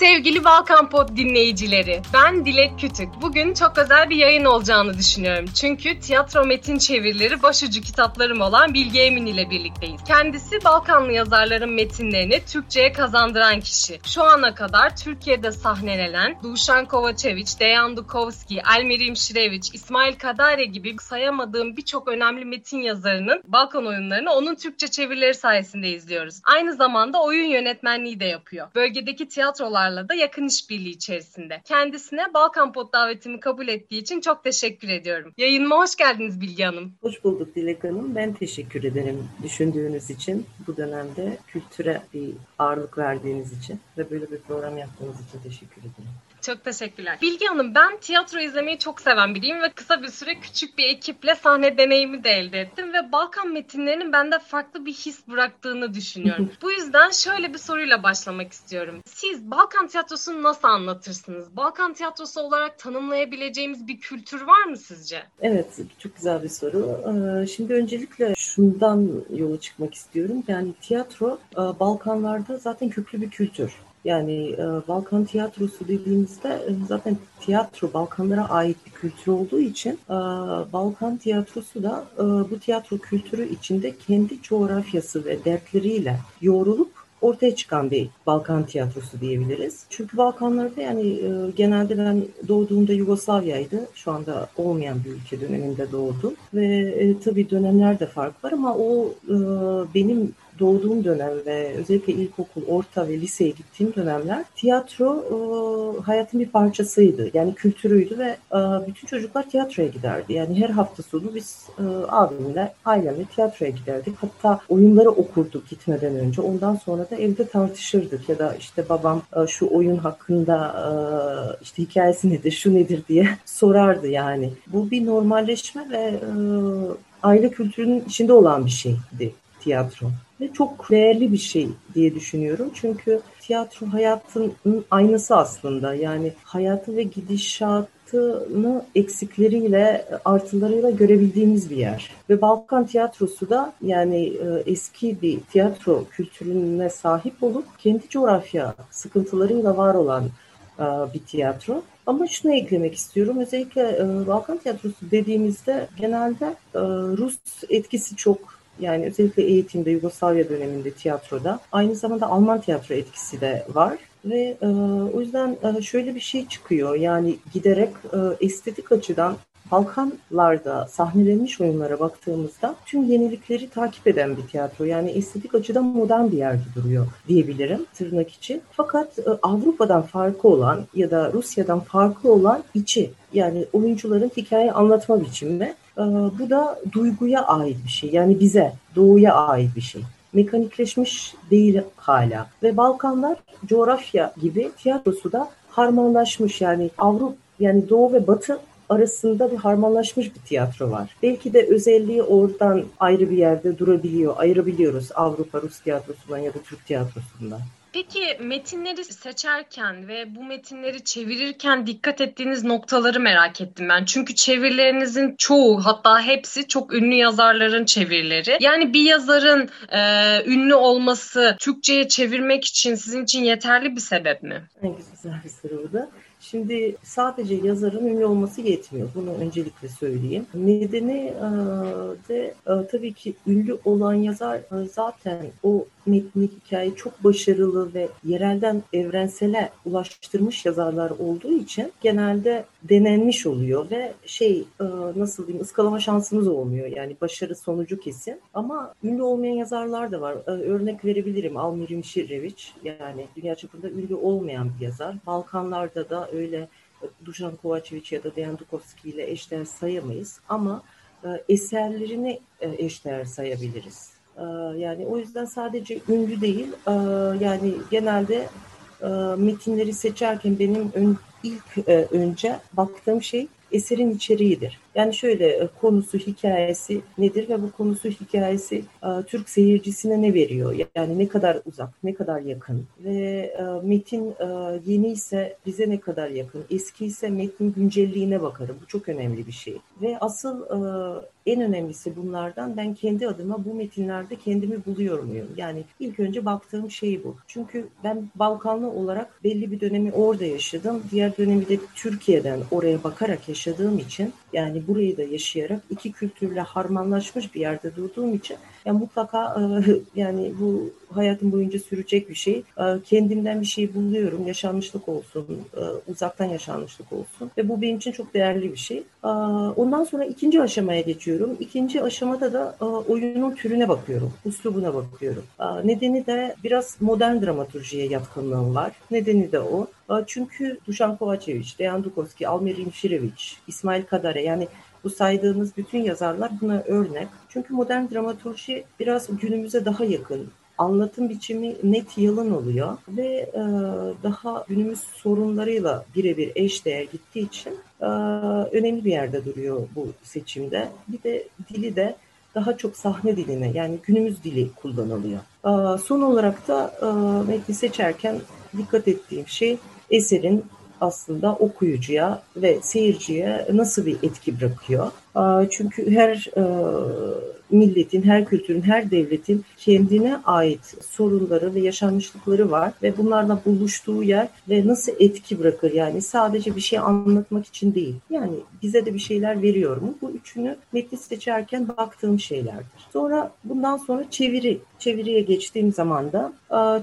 Sevgili Balkan Pod dinleyicileri, ben Dilek Kütük. Bugün çok özel bir yayın olacağını düşünüyorum. Çünkü tiyatro metin çevirileri başucu kitaplarım olan Bilge Emin ile birlikteyiz. Kendisi Balkanlı yazarların metinlerini Türkçe'ye kazandıran kişi. Şu ana kadar Türkiye'de sahnelenen Duşan Kovacevic, Dejan Dukovski, Elmirim Şireviç, İsmail Kadare gibi sayamadığım birçok önemli metin yazarının Balkan oyunlarını onun Türkçe çevirileri sayesinde izliyoruz. Aynı zamanda oyun yönetmenliği de yapıyor. Bölgedeki tiyatrolarla da yakın işbirliği içerisinde. Kendisine Balkan Pod davetimi kabul ettiği için çok teşekkür ediyorum. Yayınıma hoş geldiniz Bilge Hanım. Hoş bulduk Dilek Hanım. Ben teşekkür ederim düşündüğünüz için. Bu dönemde kültüre bir ağırlık verdiğiniz için ve böyle bir program yaptığınız için teşekkür ederim. Çok teşekkürler. Bilge Hanım ben tiyatro izlemeyi çok seven biriyim ve kısa bir süre küçük bir ekiple sahne deneyimi de elde ettim ve Balkan metinlerinin bende farklı bir his bıraktığını düşünüyorum. Bu yüzden şöyle bir soruyla başlamak istiyorum. Siz Balkan tiyatrosunu nasıl anlatırsınız? Balkan tiyatrosu olarak tanımlayabileceğimiz bir kültür var mı sizce? Evet, çok güzel bir soru. Ee, şimdi öncelikle şundan yola çıkmak istiyorum. Yani tiyatro e, Balkanlarda zaten köklü bir kültür. Yani e, Balkan tiyatrosu dediğimizde e, zaten tiyatro Balkanlara ait bir kültür olduğu için e, Balkan tiyatrosu da e, bu tiyatro kültürü içinde kendi coğrafyası ve dertleriyle yoğrulup ortaya çıkan bir Balkan tiyatrosu diyebiliriz. Çünkü Balkanlarda yani e, genelde ben doğduğumda Yugoslavya'ydı. Şu anda olmayan bir ülke döneminde doğdum. Ve e, tabii dönemlerde fark var ama o e, benim doğduğum dönem ve özellikle ilkokul, orta ve liseye gittiğim dönemler tiyatro e, hayatın bir parçasıydı. Yani kültürüydü ve e, bütün çocuklar tiyatroya giderdi. Yani her hafta sonu biz e, abimle, ailemle tiyatroya giderdik. Hatta oyunları okurduk gitmeden önce. Ondan sonra da evde tartışırdık ya da işte babam e, şu oyun hakkında e, işte hikayesi nedir, şu nedir diye sorardı yani. Bu bir normalleşme ve e, aile kültürünün içinde olan bir şeydi tiyatro ve çok değerli bir şey diye düşünüyorum. Çünkü tiyatro hayatın aynası aslında. Yani hayatı ve gidişatını eksikleriyle, artılarıyla görebildiğimiz bir yer. Ve Balkan tiyatrosu da yani e, eski bir tiyatro kültürüne sahip olup kendi coğrafya sıkıntılarıyla var olan e, bir tiyatro. Ama şunu eklemek istiyorum. Özellikle e, Balkan tiyatrosu dediğimizde genelde Rus etkisi çok yani özellikle eğitimde, Yugoslavya döneminde tiyatroda. Aynı zamanda Alman tiyatro etkisi de var. Ve e, o yüzden e, şöyle bir şey çıkıyor. Yani giderek e, estetik açıdan Balkanlarda sahnelenmiş oyunlara baktığımızda tüm yenilikleri takip eden bir tiyatro. Yani estetik açıdan modern bir yerde duruyor diyebilirim tırnak için. Fakat e, Avrupa'dan farkı olan ya da Rusya'dan farkı olan içi yani oyuncuların hikaye anlatma biçimi ee, bu da duyguya ait bir şey. Yani bize, doğuya ait bir şey. Mekanikleşmiş değil hala. Ve Balkanlar coğrafya gibi tiyatrosu da harmanlaşmış. Yani Avrupa yani Doğu ve Batı arasında bir harmanlaşmış bir tiyatro var. Belki de özelliği oradan ayrı bir yerde durabiliyor, ayırabiliyoruz Avrupa Rus tiyatrosundan ya da Türk tiyatrosundan. Peki metinleri seçerken ve bu metinleri çevirirken dikkat ettiğiniz noktaları merak ettim ben. Çünkü çevirilerinizin çoğu hatta hepsi çok ünlü yazarların çevirileri. Yani bir yazarın e, ünlü olması Türkçe'ye çevirmek için sizin için yeterli bir sebep mi? En güzel bir soru bu da. Şimdi sadece yazarın ünlü olması yetmiyor. Bunu öncelikle söyleyeyim. Nedeni e, de e, tabii ki ünlü olan yazar e, zaten o metni hikayeyi çok başarılı ve yerelden evrensele ulaştırmış yazarlar olduğu için genelde denenmiş oluyor ve şey nasıl diyeyim ıskalama şansımız olmuyor. Yani başarı sonucu kesin. Ama ünlü olmayan yazarlar da var. Örnek verebilirim. Almirim Şirreviç yani dünya çapında ünlü olmayan bir yazar. Balkanlarda da öyle Dušan Kovačević ya da Dejan Dukovski ile eşdeğer sayamayız ama e, eserlerini e, eşdeğer sayabiliriz. E, yani o yüzden sadece ünlü değil yani genelde metinleri seçerken benim ön, ilk önce baktığım şey eserin içeriğidir. Yani şöyle e, konusu, hikayesi nedir ve bu konusu, hikayesi e, Türk seyircisine ne veriyor? Yani ne kadar uzak, ne kadar yakın ve e, metin yeni ise bize ne kadar yakın, eski ise metnin güncelliğine bakarım. Bu çok önemli bir şey. Ve asıl en önemlisi bunlardan ben kendi adıma bu metinlerde kendimi buluyor muyum? Yani ilk önce baktığım şey bu. Çünkü ben Balkanlı olarak belli bir dönemi orada yaşadım. Diğer dönemi de Türkiye'den oraya bakarak yaşadığım için yani burayı da yaşayarak iki kültürle harmanlaşmış bir yerde durduğum için yani mutlaka yani bu hayatım boyunca sürecek bir şey. Kendimden bir şey buluyorum. Yaşanmışlık olsun, uzaktan yaşanmışlık olsun ve bu benim için çok değerli bir şey. Ondan sonra ikinci aşamaya geçiyorum. İkinci aşamada da oyunun türüne bakıyorum, uslubuna bakıyorum. Nedeni de biraz modern dramaturjiye yatkınlığım var. Nedeni de o. Çünkü Dušan Kovačević, Dejan Dukovski, Almerin Şirević, İsmail Kadare yani bu saydığımız bütün yazarlar buna örnek. Çünkü modern dramaturji biraz günümüze daha yakın. Anlatım biçimi net yalın oluyor ve e, daha günümüz sorunlarıyla birebir eşdeğer gittiği için e, önemli bir yerde duruyor bu seçimde. Bir de dili de daha çok sahne diline yani günümüz dili kullanılıyor. E, son olarak da e, metni seçerken dikkat ettiğim şey eserin aslında okuyucuya ve seyirciye nasıl bir etki bırakıyor? Çünkü her e, milletin, her kültürün, her devletin kendine ait sorunları ve yaşanmışlıkları var ve bunlarla buluştuğu yer ve nasıl etki bırakır yani sadece bir şey anlatmak için değil. Yani bize de bir şeyler veriyor mu? Bu üçünü metni seçerken baktığım şeylerdir. Sonra bundan sonra çeviri. Çeviriye geçtiğim zaman da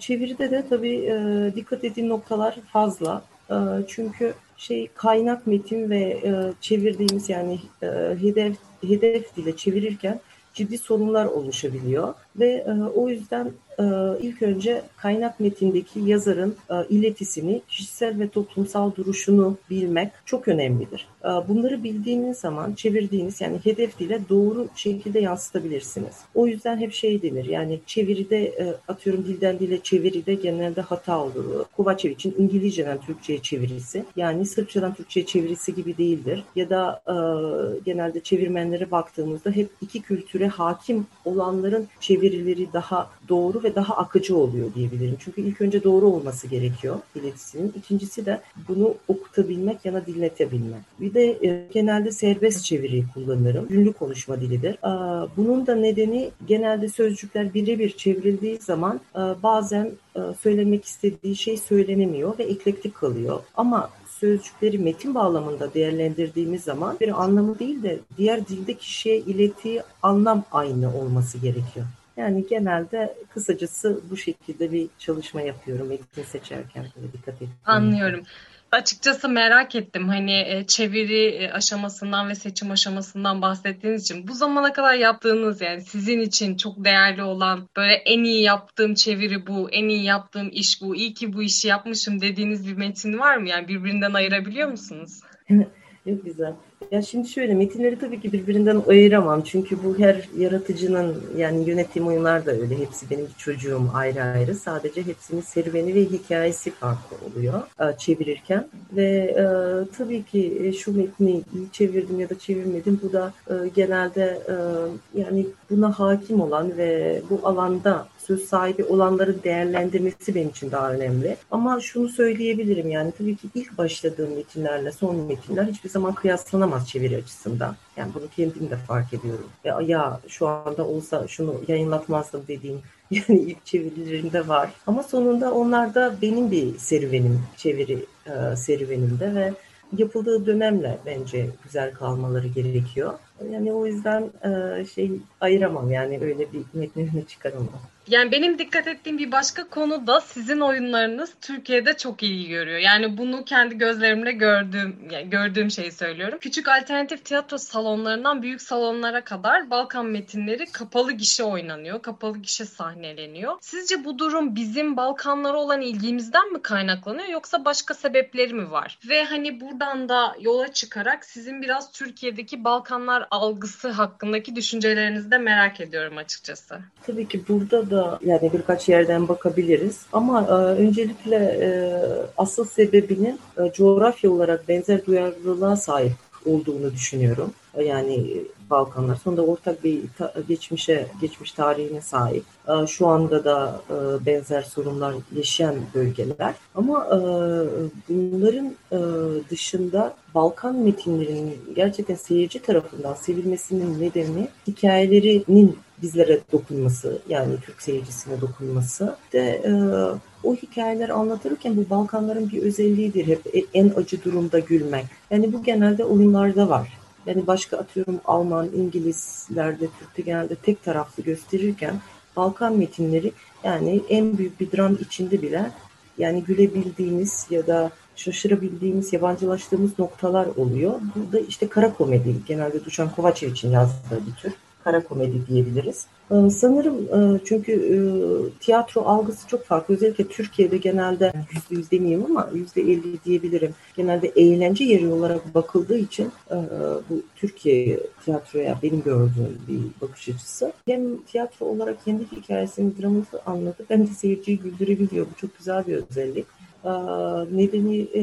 çeviride de tabii e, dikkat ettiğim noktalar fazla. Çünkü şey kaynak metin ve e, çevirdiğimiz yani e, hedef hedef dile çevirirken ciddi sorunlar oluşabiliyor ve e, o yüzden e, ilk önce kaynak metindeki yazarın e, iletisini, kişisel ve toplumsal duruşunu bilmek çok önemlidir. E, bunları bildiğiniz zaman çevirdiğiniz yani hedef dile doğru şekilde yansıtabilirsiniz. O yüzden hep şey denir yani çeviride e, atıyorum dilden dile çeviride genelde hata olur. Kovačević'in İngilizceden Türkçe'ye çevirisi yani Sırpçadan Türkçe'ye çevirisi gibi değildir. Ya da e, genelde çevirmenlere baktığımızda hep iki kültüre hakim olanların çevirileri daha doğru ve daha akıcı oluyor diyebilirim. Çünkü ilk önce doğru olması gerekiyor iletisinin. İkincisi de bunu okutabilmek ya da dinletebilmek. Bir de e, genelde serbest çeviri kullanırım. Günlük konuşma dilidir. E, bunun da nedeni genelde sözcükler birebir çevrildiği zaman e, bazen e, söylemek istediği şey söylenemiyor ve eklektik kalıyor. Ama sözcükleri metin bağlamında değerlendirdiğimiz zaman bir anlamı değil de diğer dilde kişiye ilettiği anlam aynı olması gerekiyor. Yani genelde kısacası bu şekilde bir çalışma yapıyorum metin seçerken böyle dikkat ettim. Anlıyorum. Açıkçası merak ettim hani e, çeviri e, aşamasından ve seçim aşamasından bahsettiğiniz için bu zamana kadar yaptığınız yani sizin için çok değerli olan böyle en iyi yaptığım çeviri bu, en iyi yaptığım iş bu, iyi ki bu işi yapmışım dediğiniz bir metin var mı? Yani birbirinden ayırabiliyor musunuz? Çok güzel. Ya şimdi şöyle metinleri tabii ki birbirinden ayıramam. Çünkü bu her yaratıcının yani yönettiğim oyunlar da öyle. Hepsi benim çocuğum ayrı ayrı. Sadece hepsinin serüveni ve hikayesi farklı oluyor e, çevirirken. Ve e, tabii ki e, şu metni iyi çevirdim ya da çevirmedim. Bu da genelde yani buna hakim olan ve bu alanda söz sahibi olanların değerlendirmesi benim için daha önemli. Ama şunu söyleyebilirim yani tabii ki ilk başladığım metinlerle son metinler hiçbir zaman kıyaslanamaz çeviri açısından. Yani bunu kendim de fark ediyorum. Ya, ya şu anda olsa şunu yayınlatmazdım dediğim yani ilk çevirilerimde var. Ama sonunda onlar da benim bir serüvenim, çeviri e, serüvenimde ve yapıldığı dönemle bence güzel kalmaları gerekiyor. Yani o yüzden e, şey ayıramam yani öyle bir metnine çıkaramam. Yani benim dikkat ettiğim bir başka konu da sizin oyunlarınız Türkiye'de çok iyi görüyor. Yani bunu kendi gözlerimle gördüğüm yani gördüğüm şeyi söylüyorum. Küçük alternatif tiyatro salonlarından büyük salonlara kadar Balkan metinleri kapalı gişe oynanıyor. Kapalı gişe sahneleniyor. Sizce bu durum bizim Balkanlara olan ilgimizden mi kaynaklanıyor yoksa başka sebepleri mi var? Ve hani buradan da yola çıkarak sizin biraz Türkiye'deki Balkanlar algısı hakkındaki düşüncelerinizi de merak ediyorum açıkçası. Tabii ki burada da yani birkaç yerden bakabiliriz. Ama e, öncelikle e, asıl sebebinin e, coğrafya olarak benzer duyarlılığa sahip olduğunu düşünüyorum. Yani Balkanlar sonunda ortak bir ta- geçmişe, geçmiş tarihine sahip. E, şu anda da e, benzer sorunlar yaşayan bölgeler. Ama e, bunların e, dışında Balkan metinlerinin gerçekten seyirci tarafından sevilmesinin nedeni hikayelerinin bizlere dokunması yani Türk seyircisine dokunması de e, o hikayeler anlatırken bu Balkanların bir özelliğidir hep en acı durumda gülmek. Yani bu genelde oyunlarda var. Yani başka atıyorum Alman, İngilizlerde, Türk'te genelde tek taraflı gösterirken Balkan metinleri yani en büyük bir dram içinde bile yani gülebildiğimiz ya da şaşırabildiğimiz, yabancılaştığımız noktalar oluyor. Burada işte kara komedi genelde Dušan Kovačev için yazdığı bir tür kara komedi diyebiliriz. Ee, sanırım e, çünkü e, tiyatro algısı çok farklı. Özellikle Türkiye'de genelde yüzde yüz demeyeyim ama yüzde elli diyebilirim. Genelde eğlence yeri olarak bakıldığı için e, bu Türkiye tiyatroya benim gördüğüm bir bakış açısı. Hem tiyatro olarak kendi hikayesini, dramını anlatıp hem de seyirciyi güldürebiliyor. Bu çok güzel bir özellik. Ee, nedeni e,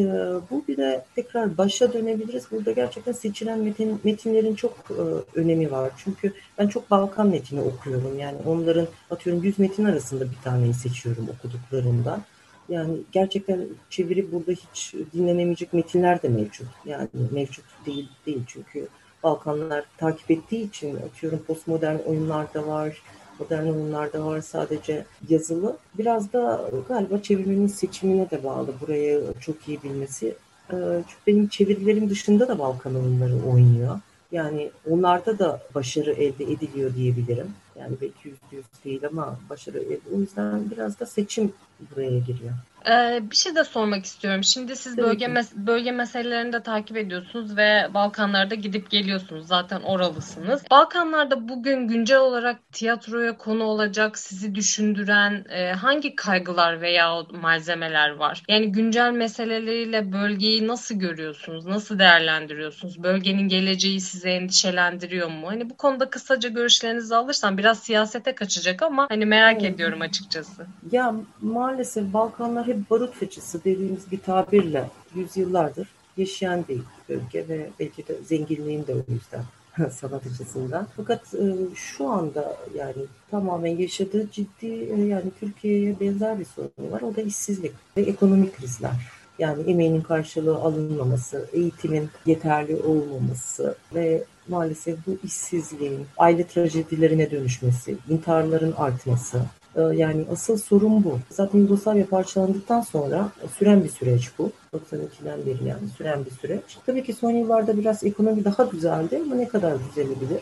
bu. Bir de tekrar başa dönebiliriz. Burada gerçekten seçilen metin, metinlerin çok e, önemi var. Çünkü ben çok Balkan metini okuyorum. Yani onların atıyorum 100 metin arasında bir taneyi seçiyorum okuduklarımdan. Yani gerçekten çeviri burada hiç dinlenemeyecek metinler de mevcut. Yani mevcut değil değil çünkü Balkanlar takip ettiği için atıyorum postmodern oyunlar da var modern oyunlarda var sadece yazılı. Biraz da galiba çevirmenin seçimine de bağlı burayı çok iyi bilmesi. Ee, çünkü benim çevirilerim dışında da Balkan oyunları oynuyor. Yani onlarda da başarı elde ediliyor diyebilirim. Yani belki yüzde yüz değil ama başarı elde. O yüzden biraz da seçim buraya giriyor. Ee, bir şey de sormak istiyorum. Şimdi siz bölge mes- bölge meselelerini de takip ediyorsunuz ve Balkanlarda gidip geliyorsunuz. Zaten oralısınız. Balkanlarda bugün güncel olarak tiyatroya konu olacak, sizi düşündüren e, hangi kaygılar veya malzemeler var? Yani güncel meseleleriyle bölgeyi nasıl görüyorsunuz? Nasıl değerlendiriyorsunuz? Bölgenin geleceği sizi endişelendiriyor mu? Hani bu konuda kısaca görüşlerinizi alırsam biraz siyasete kaçacak ama hani merak evet. ediyorum açıkçası. Ya maalesef Balkanlar hep barut fıçısı dediğimiz bir tabirle yüzyıllardır yaşayan bir bölge ve belki de zenginliğin de o yüzden sanat açısından. Fakat e, şu anda yani tamamen yaşadığı ciddi e, yani Türkiye'ye benzer bir sorun var. O da işsizlik ve ekonomik krizler. Yani emeğinin karşılığı alınmaması, eğitimin yeterli olmaması ve maalesef bu işsizliğin aile trajedilerine dönüşmesi, intiharların artması, yani asıl sorun bu. Zaten Yugoslavya parçalandıktan sonra süren bir süreç bu. 92'den beri yani süren bir süreç. Tabii ki son yıllarda biraz ekonomi daha düzeldi ama ne kadar düzelebilir?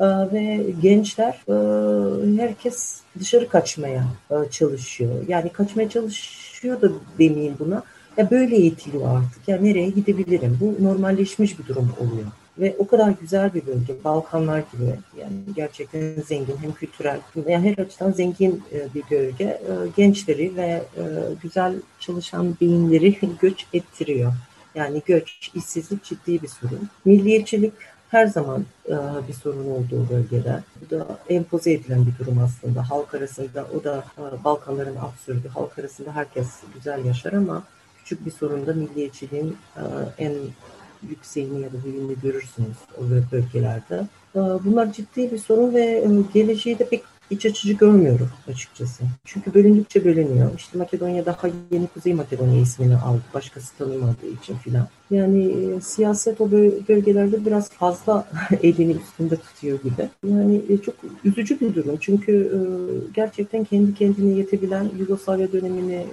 Ee, ve gençler e, herkes dışarı kaçmaya e, çalışıyor. Yani kaçmaya çalışıyor da demeyeyim buna. Ya böyle eğitiliyor artık. Ya nereye gidebilirim? Bu normalleşmiş bir durum oluyor. Ve o kadar güzel bir bölge. Balkanlar gibi yani gerçekten zengin hem kültürel yani her açıdan zengin e, bir bölge. E, gençleri ve e, güzel çalışan beyinleri göç ettiriyor. Yani göç, işsizlik ciddi bir sorun. Milliyetçilik her zaman bir sorun olduğu bölgede. Bu da empoze edilen bir durum aslında. Halk arasında o da Balkanların absürdü. Halk arasında herkes güzel yaşar ama küçük bir sorun da milliyetçiliğin en yükseğini ya da büyüğünü görürsünüz o bölgelerde. Ee, bunlar ciddi bir sorun ve e, geleceği de pek iç açıcı görmüyorum açıkçası. Çünkü bölündükçe bölünüyor. İşte Makedonya daha yeni Kuzey Makedonya ismini aldı. Başkası tanımadığı için filan. Yani e, siyaset o bölgelerde biraz fazla elini üstünde tutuyor gibi. Yani e, çok üzücü bir durum. Çünkü gerçekten kendi kendine yetebilen Yugoslavya dönemini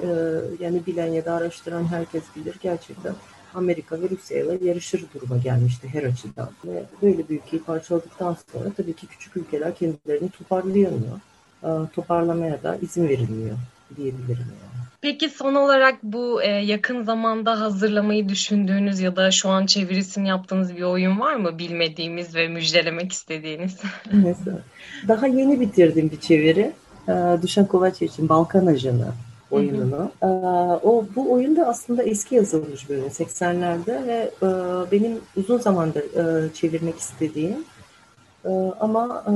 yani bilen ya da araştıran herkes bilir gerçekten Amerika ve Rusya ile yarışır duruma gelmişti her açıdan. Ve böyle bir ülkeyi parçaladıktan sonra tabii ki küçük ülkeler kendilerini toparlayamıyor. Toparlamaya da izin verilmiyor diyebilirim yani. Peki son olarak bu e, yakın zamanda hazırlamayı düşündüğünüz ya da şu an çevirisini yaptığınız bir oyun var mı bilmediğimiz ve müjdelemek istediğiniz? Mesela daha yeni bitirdim bir çeviri. E, Duşan Kovaç için Balkan Ajanı oyununu. Hı hı. Ee, o bu oyun da aslında eski yazılmış böyle 80'lerde ve e, benim uzun zamandır e, çevirmek istediğim e, ama e,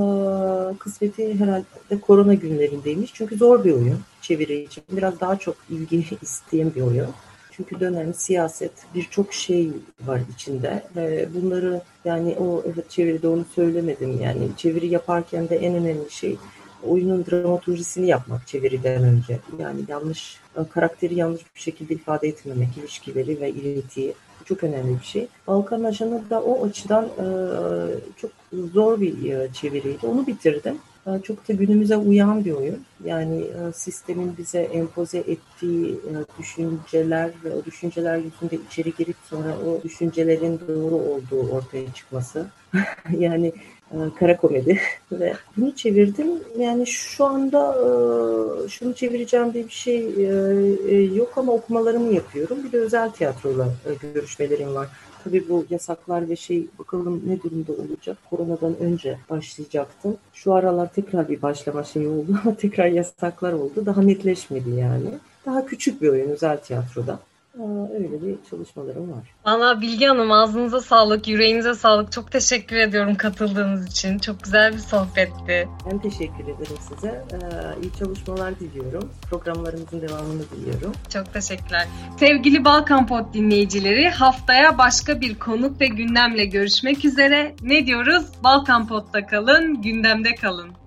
kısmeti herhalde korona günlerindeymiş. Çünkü zor bir oyun çeviri için. Biraz daha çok ilgi isteyen bir oyun. Çünkü dönem, siyaset birçok şey var içinde. Ve bunları yani o evet çeviride onu söylemedim. Yani çeviri yaparken de en önemli şey oyunun dramaturjisini yapmak çeviriden önce. Yani yanlış karakteri yanlış bir şekilde ifade etmemek, ilişkileri ve iletiyi çok önemli bir şey. Balkan Ajanı da o açıdan e, çok zor bir e, çeviriydi. Onu bitirdim. E, çok da günümüze uyan bir oyun. Yani e, sistemin bize empoze ettiği e, düşünceler ve o düşünceler yüzünde içeri girip sonra o düşüncelerin doğru olduğu ortaya çıkması. yani e, kara komedi ve bunu çevirdim. Yani şu anda e, şunu çevireceğim diye bir şey e, yok ama okumalarımı yapıyorum. Bir de özel tiyatrola görüşmelerim var. Tabii bu yasaklar ve şey bakalım ne durumda olacak. Koronadan önce başlayacaktım. Şu aralar tekrar bir başlama şey oldu ama tekrar yasaklar oldu. Daha netleşmedi yani. Daha küçük bir oyun özel tiyatroda öyle bir çalışmalarım var. Valla Bilge Hanım ağzınıza sağlık, yüreğinize sağlık. Çok teşekkür ediyorum katıldığınız için. Çok güzel bir sohbetti. Ben teşekkür ederim size. Ee, iyi çalışmalar diliyorum. Programlarımızın devamını diliyorum. Çok teşekkürler. Sevgili Balkan Pod dinleyicileri haftaya başka bir konuk ve gündemle görüşmek üzere. Ne diyoruz? Balkan Pod'da kalın, gündemde kalın.